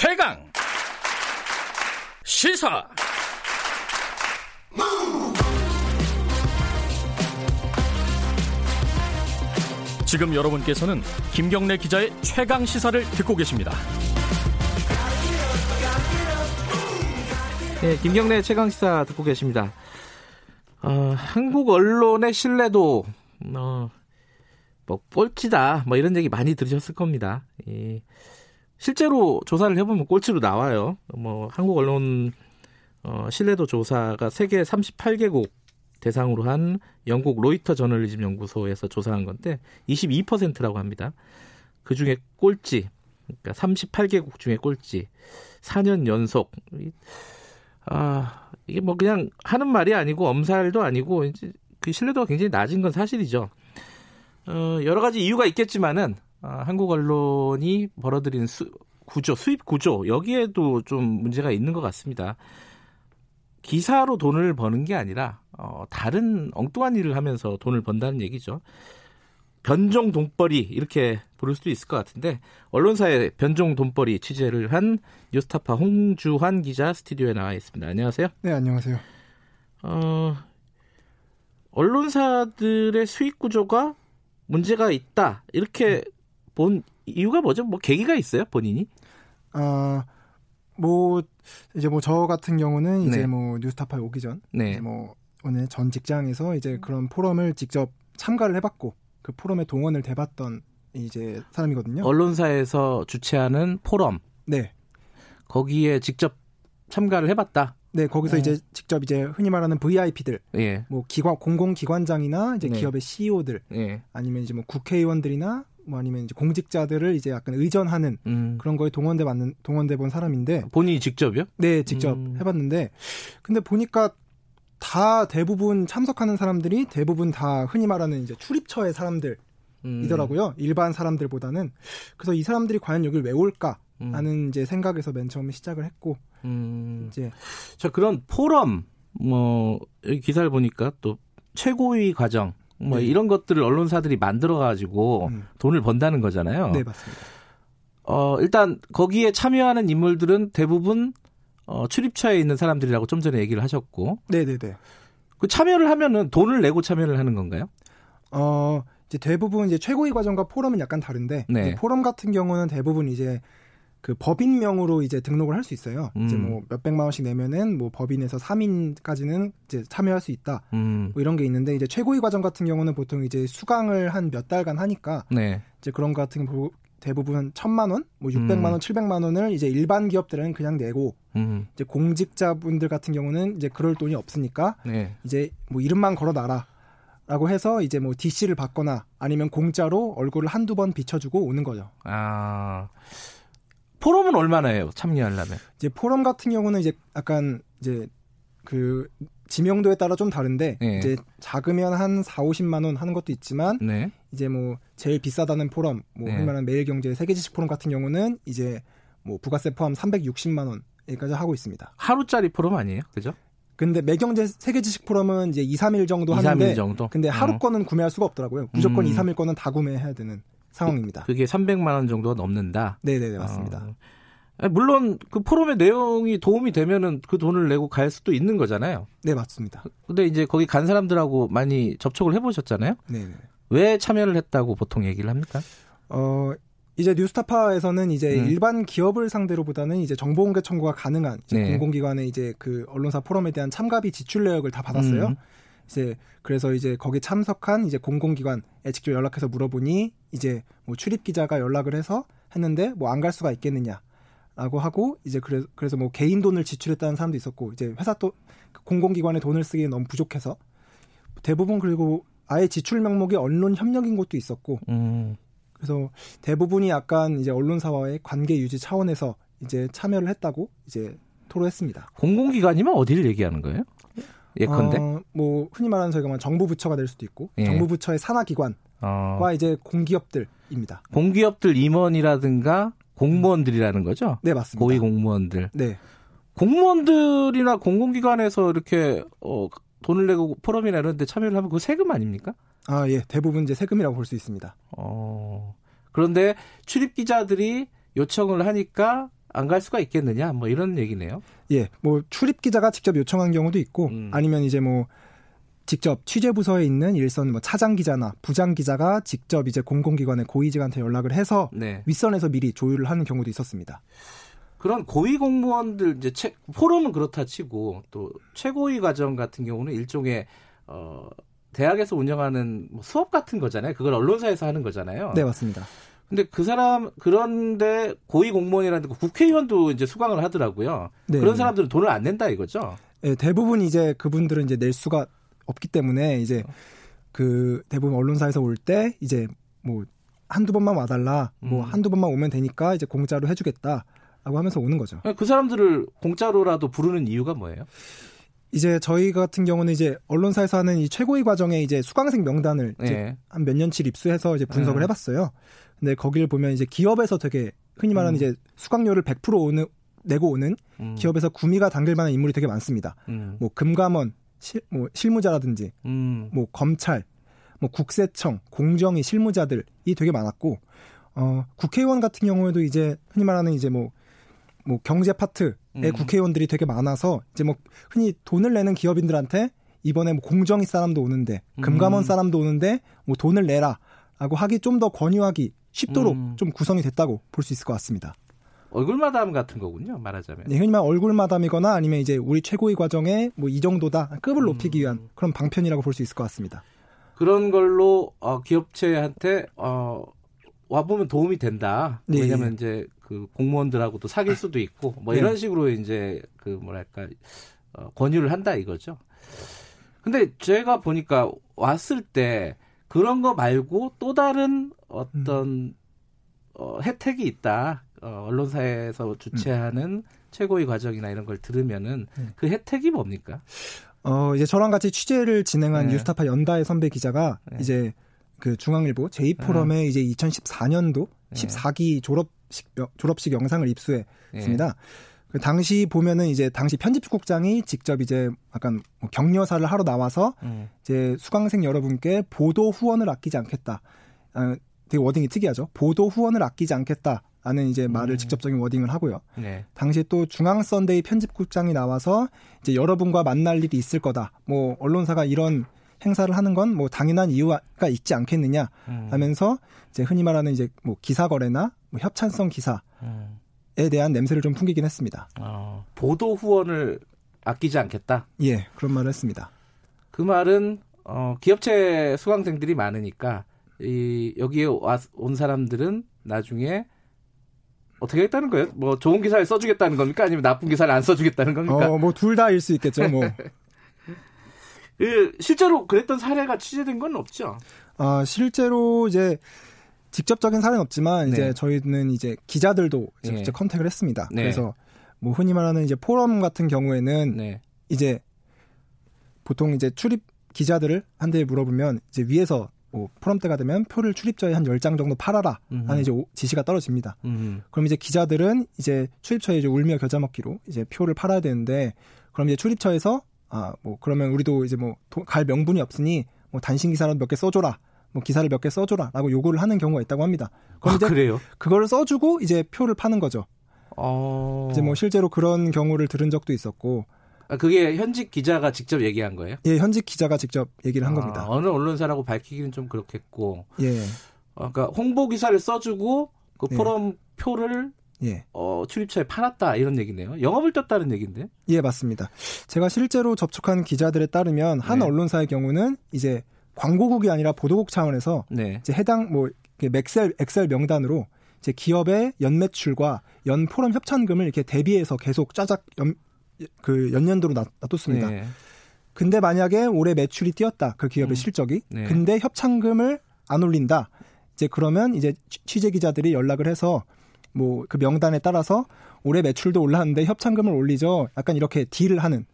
최강 시사 지금 여러분께서는 김경래 기자의 최강 시사를 듣고 계십니다. 네, 김경래 최강 시사 듣고 계십니다. 어, 한국 언론의 신뢰도 어, 뭐 꼴찌다 뭐 이런 얘기 많이 들으셨을 겁니다. 예. 실제로 조사를 해보면 꼴찌로 나와요. 뭐 한국 언론 어, 신뢰도 조사가 세계 38개국 대상으로 한 영국 로이터 저널리즘 연구소에서 조사한 건데 22%라고 합니다. 그 중에 꼴찌, 그러니까 38개국 중에 꼴찌, 4년 연속. 아 이게 뭐 그냥 하는 말이 아니고 엄살도 아니고 이제 그 신뢰도가 굉장히 낮은 건 사실이죠. 어, 여러 가지 이유가 있겠지만은 아, 한국 언론이 벌어들인 수, 구조, 수입 구조 여기에도 좀 문제가 있는 것 같습니다. 기사로 돈을 버는 게 아니라 어, 다른 엉뚱한 일을 하면서 돈을 번다는 얘기죠. 변종 돈벌이 이렇게 부를 수도 있을 것 같은데 언론사의 변종 돈벌이 취재를 한 뉴스타파 홍주환 기자 스튜디오에 나와 있습니다. 안녕하세요. 네, 안녕하세요. 어, 언론사들의 수익 구조가 문제가 있다 이렇게 본 이유가 뭐죠? 뭐 계기가 있어요 본인이? 아, 뭐 이제 뭐 저 같은 경우는 이제 네. 뭐 뉴스타파에 오기 전, 네. 뭐 오늘 전 직장에서 이제 그런 포럼을 직접 참가를 해봤고 그 포럼에 동원을 돼봤던 이제 사람이거든요. 언론사에서 주최하는 포럼. 네. 거기에 직접 참가를 해봤다. 네, 거기서 네. 이제 직접 이제 흔히 말하는 VIP들, 예. 뭐 기관 공공기관장이나 이제 네. 기업의 CEO들, 예. 아니면 이제 뭐 국회의원들이나 뭐 아니면 이제 공직자들을 이제 약간 의전하는 음. 그런 거에 동원돼 맞는 동원돼 본 사람인데 본인이 직접요? 네, 직접 음. 해봤는데 근데 보니까 다 대부분 참석하는 사람들이 대부분 다 흔히 말하는 이제 출입처의 사람들이더라고요. 음. 일반 사람들보다는 그래서 이 사람들이 과연 여기를 왜 올까? 음. 하는 이제 생각에서 맨 처음에 시작을 했고 음. 이제 자 그런 포럼 뭐 여기 기사를 보니까 또 최고위 과정 뭐 네. 이런 것들을 언론사들이 만들어 가지고 음. 돈을 번다는 거잖아요. 네 맞습니다. 어 일단 거기에 참여하는 인물들은 대부분 어, 출입처에 있는 사람들이라고 좀 전에 얘기를 하셨고. 네네네. 그 참여를 하면은 돈을 내고 참여를 하는 건가요? 어 이제 대부분 이제 최고위 과정과 포럼은 약간 다른데 네. 포럼 같은 경우는 대부분 이제 그 법인명으로 이제 등록을 할 수 있어요. 음. 이제 뭐 몇백만 원씩 내면은 뭐 법인에서 3인까지는 이제 참여할 수 있다. 음. 뭐 이런 게 있는데 이제 최고위 과정 같은 경우는 보통 이제 수강을 한 몇 달간 하니까 네. 이제 그런 거 같은 거 대부분 천만 원, 뭐 육백만 원, 칠백만 원을 이제 일반 기업들은 그냥 내고 음. 이제 공직자분들 같은 경우는 이제 그럴 돈이 없으니까 네. 이제 뭐 이름만 걸어 놔라. 라고 해서 이제 뭐 DC를 받거나 아니면 공짜로 얼굴을 한두 번 비춰주고 오는 거죠. 아. 포럼은 얼마나 해요? 참여하려면? 이제 포럼 같은 경우는 이제 약간 이제 그 지명도에 따라 좀 다른데 네. 이제 작으면 한 4, 50만 원 하는 것도 있지만 네. 이제 뭐 제일 비싸다는 포럼 뭐 네. 흔히말하는 매일경제 세계지식 포럼 같은 경우는 이제 뭐 부가세 포함 360만 원까지 하고 있습니다. 하루짜리 포럼 아니에요? 그죠? 근데 매경제 세계지식 포럼은 이제 2, 3일 정도 2, 하는데 3일 정도? 근데 하루 어. 거는 구매할 수가 없더라고요. 무조건 음. 2, 3일 거는 다 구매해야 되는 상황입니다. 그게 300만 원 정도가 넘는다. 네, 네, 맞습니다. 어. 물론 그 포럼의 내용이 도움이 되면은 그 돈을 내고 갈 수도 있는 거잖아요. 네, 맞습니다. 근데 이제 거기 간 사람들하고 많이 접촉을 해보셨잖아요. 네. 네. 왜 참여를 했다고 보통 얘기를 합니까? 어, 이제 뉴스타파에서는 이제 음. 일반 기업을 상대로보다는 이제 정보공개 청구가 가능한 이제 네. 공공기관의 이제 그 언론사 포럼에 대한 참가비 지출 내역을 다 받았어요. 음. 이제 그래서 이제 거기 참석한 이제 공공기관에 직접 연락해서 물어보니 이제 뭐 출입 기자가 연락을 해서 했는데 뭐 안 갈 수가 있겠느냐. 라고 하고 이제 그래, 그래서 뭐 개인 돈을 지출했다는 사람도 있었고 이제 회사 또 공공기관에 돈을 쓰기에 너무 부족해서 대부분 그리고 아예 지출 명목이 언론 협력인 것도 있었고 음. 그래서 대부분이 약간 이제 언론사와의 관계 유지 차원에서 이제 참여를 했다고 이제 토로했습니다. 공공기관이면 어디를 얘기하는 거예요? 예컨대 어, 뭐 흔히 말하는 저희가 뭐 정부 부처가 될 수도 있고 예. 정부 부처의 산하 기관과 어. 이제 공기업들입니다. 공기업들 임원이라든가 공무원들이라는 거죠? 네, 맞습니다. 고위 공무원들. 네. 공무원들이나 공공기관에서 이렇게 어, 돈을 내고 포럼이나 이런 데 참여를 하면 그 세금 아닙니까? 아, 예. 대부분 이제 세금이라고 볼 수 있습니다. 어. 그런데 출입 기자들이 요청을 하니까 안 갈 수가 있겠느냐 뭐 이런 얘기네요. 예, 뭐 출입 기자가 직접 요청한 경우도 있고 음. 아니면 이제 뭐 직접 취재 부서에 있는 일선 뭐 차장 기자나 부장 기자가 직접 이제 공공기관의 고위직한테 연락을 해서 네. 윗선에서 미리 조율을 하는 경우도 있었습니다. 그런 고위 공무원들 이제 채, 포럼은 그렇다 치고 또 최고위 과정 같은 경우는 일종의 어 대학에서 운영하는 뭐 수업 같은 거잖아요. 그걸 언론사에서 하는 거잖아요. 네, 맞습니다. 근데 그 사람 그런데 고위 공무원이라는 국회의원도 이제 수강을 하더라고요. 네. 그런 사람들은 돈을 안 낸다 이거죠. 네, 대부분 이제 그분들은 이제 낼 수가 없기 때문에 이제 그 대부분 언론사에서 올 때 이제 뭐 한두 번만 와달라, 뭐 음. 한두 번만 오면 되니까 이제 공짜로 해주겠다. 라고 하면서 오는 거죠. 그 사람들을 공짜로라도 부르는 이유가 뭐예요? 이제 저희 같은 경우는 이제 언론사에서 하는 이 최고위 과정에 이제 수강생 명단을 네. 한몇 년치 입수해서 이제 분석을 네. 해봤어요. 근데 거기를 보면 이제 기업에서 되게 흔히 말하는 음. 이제 수강료를 100% 오는 내고 오는 음. 기업에서 구미가 당길 만한 인물이 되게 많습니다. 음. 뭐 금감원, 실, 뭐 실무자라든지, 음. 뭐 검찰, 뭐 국세청, 공정위 실무자들이 되게 많았고, 어, 국회의원 같은 경우에도 이제 흔히 말하는 이제 뭐, 뭐 경제 파트의 음. 국회의원들이 되게 많아서 이제 뭐 흔히 돈을 내는 기업인들한테 이번에 뭐 공정위 사람도 오는데 금감원 음. 사람도 오는데 뭐 돈을 내라라고 하기 좀 더 권유하기 쉽도록 음. 좀 구성이 됐다고 볼 수 있을 것 같습니다. 얼굴 마담 같은 거군요. 말하자면. 네, 흔히 말 얼굴 마담이거나 아니면 이제 우리 최고위 과정에 뭐 이 정도다 급을 음. 높이기 위한 그런 방편이라고 볼 수 있을 것 같습니다. 그런 걸로 어, 기업체한테 어, 와 보면 도움이 된다. 네. 왜냐하면 이제 그 공무원들하고도 사귈 수도 있고 뭐 이런 네. 식으로 이제 그 뭐랄까 어, 권유를 한다 이거죠. 근데 제가 보니까 왔을 때 그런 거 말고 또 다른 어떤 음. 어, 혜택이 있다. 어, 언론사에서 주최하는 음. 최고위 과정이나 이런 걸 들으면은 네. 그 혜택이 뭡니까? 어, 이제 저랑 같이 취재를 진행한 네. 뉴스타파 연다의 선배 기자가 네. 이제 그 중앙일보 제2포럼에 네. 이제 2014년도 14기 졸업식 졸업식 영상을 입수했습니다. 네. 그 당시 보면은 이제 당시 편집국장이 직접 이제 약간 뭐 격려사를 하러 나와서 음. 이제 수강생 여러분께 보도 후원을 아끼지 않겠다. 아, 되게 wording이 특이하죠. 보도 후원을 아끼지 않겠다. 라는 이제 말을 음. 직접적인 wording을 하고요. 네. 당시 또 중앙 선데이 편집국장이 나와서 이제 여러분과 만날 일이 있을 거다. 뭐 언론사가 이런 행사를 하는 건 뭐 당연한 이유가 있지 않겠느냐 음. 하면서 이제 흔히 말하는 이제 뭐 기사 거래나 뭐 협찬성 기사에 음. 대한 냄새를 좀 풍기긴 했습니다. 어, 보도 후원을 아끼지 않겠다. 예, 그런 말을 했습니다. 그 말은 어, 기업체 수강생들이 많으니까 이 여기에 와, 온 사람들은 나중에 어떻게 했다는 거예요? 뭐 좋은 기사를 써주겠다는 겁니까? 아니면 나쁜 기사를 안 써주겠다는 겁니까? 어, 뭐 둘 다일 수 있겠죠. 뭐. 그 실제로 그랬던 사례가 취재된 건 없죠. 아 실제로 이제 직접적인 사례는 없지만 네. 이제 저희는 이제 기자들도 네. 직접 컨택을 했습니다. 네. 그래서 뭐 흔히 말하는 이제 포럼 같은 경우에는 네. 이제 보통 이제 출입 기자들을 한 대 물어보면 이제 위에서 뭐 포럼 때가 되면 표를 출입처에 한 10장 정도 팔아라 하는 이제 지시가 떨어집니다. 음흠. 그럼 이제 기자들은 이제 출입처에 이제 울며 겨자 먹기로 이제 표를 팔아야 되는데 그럼 이제 출입처에서 아 뭐 그러면 우리도 이제 뭐 갈 명분이 없으니 뭐 단신 기사라도 몇 개 써줘라. 뭐 기사를 몇 개 써줘라라고 요구를 하는 경우가 있다고 합니다. 그럼 아, 이제 그래요? 그걸 써주고 이제 표를 파는 거죠. 어... 이제 뭐 실제로 그런 경우를 들은 적도 있었고 아, 그게 현직 기자가 직접 얘기한 거예요? 예, 현직 기자가 직접 얘기를 한 아, 겁니다. 어느 언론사라고 밝히기는 좀 그렇겠고. 예. 어, 그러니까 홍보 기사를 써주고 그 예. 포럼 예. 표를 예. 어, 출입처에 팔았다 이런 얘기네요. 영업을 떴다는 얘기인데. 예, 맞습니다. 제가 실제로 접촉한 기자들에 따르면 한 네. 언론사의 경우는 이제 광고국이 아니라 보도국 차원에서 네. 이제 해당 뭐 엑셀 엑셀 명단으로 이제 기업의 연 매출과 연 포럼 협찬금을 이렇게 대비해서 계속 짜작 연, 그 연년도로 놔 뒀습니다. 네. 근데 만약에 올해 매출이 뛰었다. 그 기업의 음. 실적이. 네. 근데 협찬금을 안 올린다. 이제 그러면 이제 취재 기자들이 연락을 해서 뭐 그 명단에 따라서 올해 매출도 올랐는데 협찬금을 올리죠. 약간 이렇게 딜을 하는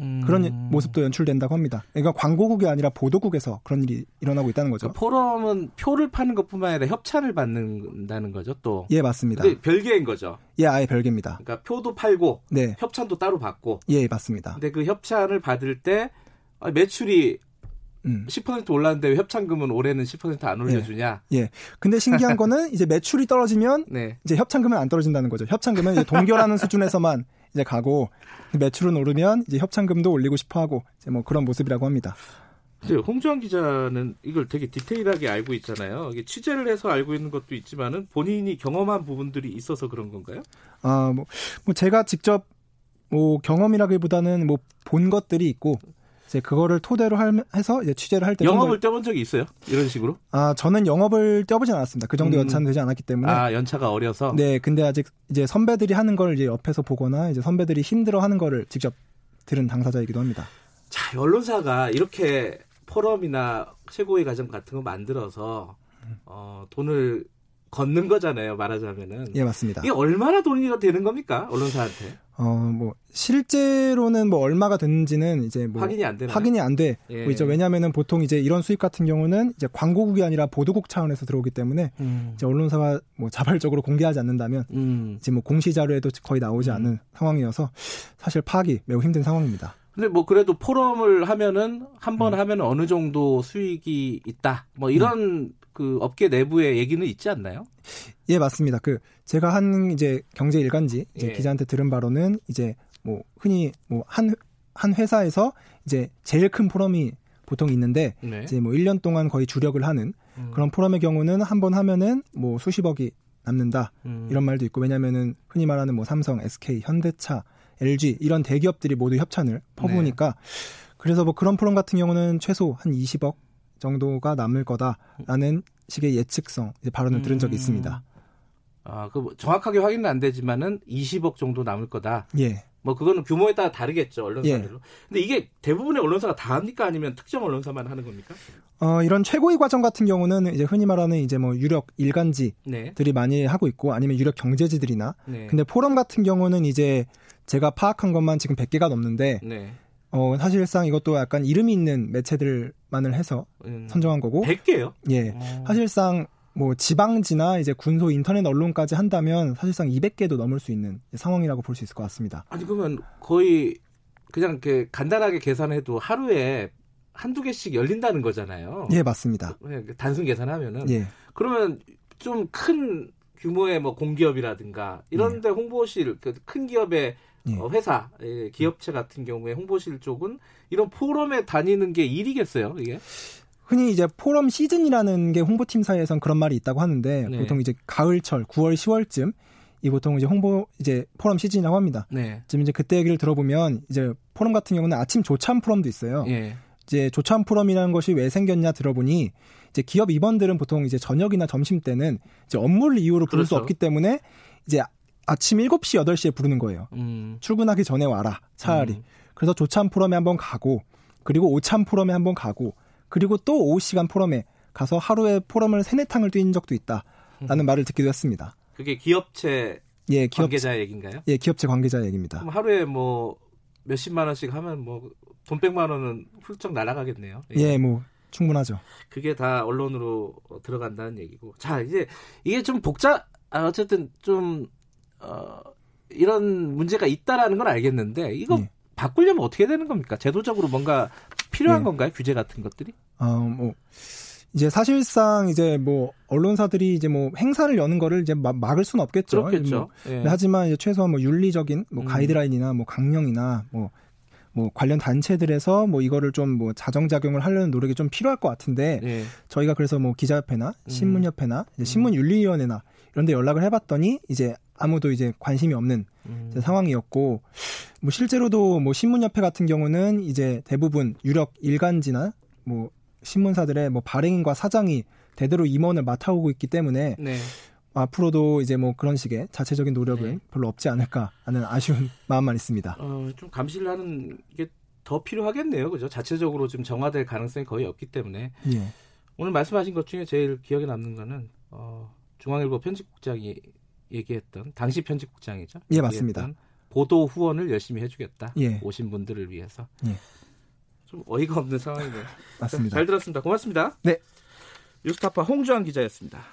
음. 그런 모습도 연출된다고 합니다. 그러니까 광고국이 아니라 보도국에서 그런 일이 일어나고 있다는 거죠. 그 포럼은 표를 파는 것뿐만 아니라 협찬을 받는다는 거죠, 또. 예, 맞습니다. 별개인 거죠. 예, 아예 별개입니다. 그러니까 표도 팔고 네. 협찬도 따로 받고. 예, 맞습니다. 근데 그 협찬을 받을 때 매출이 음. 10% 올랐는데 왜 협찬금은 올해는 10%안 올려주냐? 예. 예. 근데 신기한 거는 이제 매출이 떨어지면 네. 이제 협찬금은 안 떨어진다는 거죠. 협찬금은 동결하는 수준에서만 이제 가고 매출은 오르면 이제 협찬금도 올리고 싶어하고 이제 뭐 그런 모습이라고 합니다. 홍주환 기자는 이걸 되게 디테일하게 알고 있잖아요. 이게 취재를 해서 알고 있는 것도 있지만은 본인이 경험한 부분들이 있어서 그런 건가요? 아, 뭐, 뭐 제가 직접 뭐 경험이라기보다는 뭐 본 것들이 있고 이제 그거를 토대로 해서 이제 취재를 할 때 영업을 떼본 적이 있어요? 이런 식으로? 아 저는 영업을 떼보진 않았습니다. 그 정도 음. 연차는 되지 않았기 때문에. 아 연차가 어려서. 네, 근데 아직 이제 선배들이 하는 걸 이제 옆에서 보거나 이제 선배들이 힘들어하는 거를 직접 들은 당사자이기도 합니다. 자 언론사가 이렇게 포럼이나 최고의 과정 같은 거 만들어서 어, 돈을 걷는 거잖아요, 말하자면은. 예, 맞습니다. 이게 얼마나 돈이 되는 겁니까, 언론사한테? 어, 뭐, 실제로는 뭐 얼마가 됐는지는 이제 뭐. 확인이 안 되나 확인이 안 돼. 예. 뭐 이제 왜냐면은 보통 이제 이런 수익 같은 경우는 이제 광고국이 아니라 보도국 차원에서 들어오기 때문에 음. 이제 언론사가 뭐 자발적으로 공개하지 않는다면 음. 이제 뭐 공시 자료에도 거의 나오지 음. 않는 상황이어서 사실 파악이 매우 힘든 상황입니다. 근데 뭐 그래도 포럼을 하면은 한번 음. 하면 어느 정도 수익이 있다. 뭐 이런 음. 그 업계 내부의 얘기는 있지 않나요? 예, 맞습니다. 그 제가 한 이제 경제 일간지 이제 예. 기자한테 들은 바로는 이제 뭐 흔히 뭐한한 회사에서 이제 제일 큰 포럼이 보통 있는데 네. 이제 뭐 1년 동안 거의 주력을 하는 음. 그런 포럼의 경우는 한 번 하면은 뭐 수십억이 남는다. 음. 이런 말도 있고 왜냐면은 흔히 말하는 뭐 삼성, SK, 현대차 LG 이런 대기업들이 모두 협찬을 퍼부으니까 네. 그래서 뭐 그런 프롬 같은 경우는 최소 한 20억 정도가 남을 거다라는 식의 예측성 이제 발언을 들은 적이 있습니다. 음. 아, 그뭐 정확하게 확인은 안 되지만은 20억 정도 남을 거다. 예. 뭐 그거는 규모에 따라 다르겠죠 언론사별로. 예. 근데 이게 대부분의 언론사가 다 합니까 아니면 특정 언론사만 하는 겁니까? 어 이런 최고위 과정 같은 경우는 이제 흔히 말하는 이제 뭐 유력 일간지들이 네. 많이 하고 있고 아니면 유력 경제지들이나. 네. 근데 포럼 같은 경우는 이제 제가 파악한 것만 지금 100개가 넘는데 네. 어, 사실상 이것도 약간 이름이 있는 매체들만을 해서 음, 선정한 거고 100개요? 예. 오. 어. 사실상 뭐 지방지나 이제 군소 인터넷 언론까지 한다면 사실상 200개도 넘을 수 있는 상황이라고 볼 수 있을 것 같습니다. 아니 그러면 거의 그냥 이렇게 간단하게 계산해도 하루에 한두 개씩 열린다는 거잖아요. 예, 맞습니다. 단순 계산하면은 예. 그러면 좀 큰 규모의 뭐 공기업이라든가 이런 데 예. 홍보실 그큰 기업의 예. 어, 회사, 예, 기업체 같은 경우에 홍보실 쪽은 이런 포럼에 다니는 게 일이겠어요, 이게? 흔히 이제 포럼 시즌이라는 게 홍보팀 사이에선 그런 말이 있다고 하는데 네. 보통 이제 가을철 9월 10월쯤 이 보통 이제 홍보 이제 포럼 시즌이라고 합니다. 네. 지금 이제 그때 얘기를 들어보면 이제 포럼 같은 경우는 아침 조찬 포럼도 있어요. 예. 이제 조찬 포럼이라는 것이 왜 생겼냐 들어보니 이제 기업 임원들은 보통 이제 저녁이나 점심 때는 이제 업무를 이유로 부를 그렇죠. 수 없기 때문에 이제 아침 7시, 8시에 부르는 거예요. 음. 출근하기 전에 와라, 차라리. 음. 그래서 조찬 포럼에 한번 가고, 그리고 오찬 포럼에 한번 가고, 그리고 또 오후 시간 포럼에 가서 하루에 포럼을 세네 탕을 뛴 적도 있다. 라는 음. 말을 듣기도 했습니다. 그게 기업체 예, 기업, 관계자 얘기인가요? 예, 기업체 관계자 얘기입니다. 그럼 하루에 뭐 몇십만 원씩 하면 뭐 돈 백만 원은 훌쩍 날아가겠네요. 예. 예, 뭐 충분하죠. 그게 다 언론으로 들어간다는 얘기고. 자, 이제 이게 좀 복잡 아, 어쨌든 좀 어, 이런 문제가 있다라는 건 알겠는데 이거 예. 바꾸려면 어떻게 되는 겁니까? 제도적으로 뭔가 필요한 예. 건가요? 규제 같은 것들이? 어, 뭐 이제 사실상 이제 뭐 언론사들이 이제 뭐 행사를 여는 거를 이제 막을 수는 없겠죠. 그렇겠죠. 뭐, 예. 하지만 이제 최소한 뭐 윤리적인 뭐 음. 가이드라인이나 뭐 강령이나 뭐뭐 뭐 관련 단체들에서 뭐 이거를 좀 뭐 자정작용을 하려는 노력이 좀 필요할 것 같은데 예. 저희가 그래서 뭐 기자협회나 음. 신문협회나 음. 신문윤리위원회나 이런 데 연락을 해봤더니 이제 아무도 이제 관심이 없는 음. 상황이었고 뭐 실제로도 뭐 신문협회 같은 경우는 이제 대부분 유력 일간지나 뭐 신문사들의 뭐 발행인과 사장이 대대로 임원을 맡아오고 있기 때문에 네. 앞으로도 이제 뭐 그런 식의 자체적인 노력은 네. 별로 없지 않을까 하는 아쉬운 마음만 있습니다. 어, 좀 감시를 하는 게 더 필요하겠네요. 그죠? 자체적으로 좀 정화될 가능성이 거의 없기 때문에. 예. 오늘 말씀하신 것 중에 제일 기억에 남는 거는 어, 중앙일보 편집국장이 얘기했던 당시 편집국장이죠. 예, 맞습니다. 보도 후원을 열심히 해주겠다. 예. 오신 분들을 위해서. 예. 좀 어이가 없는 상황이네요. 맞습니다. 잘 들었습니다. 고맙습니다. 네. 뉴스타파 홍주환 기자였습니다.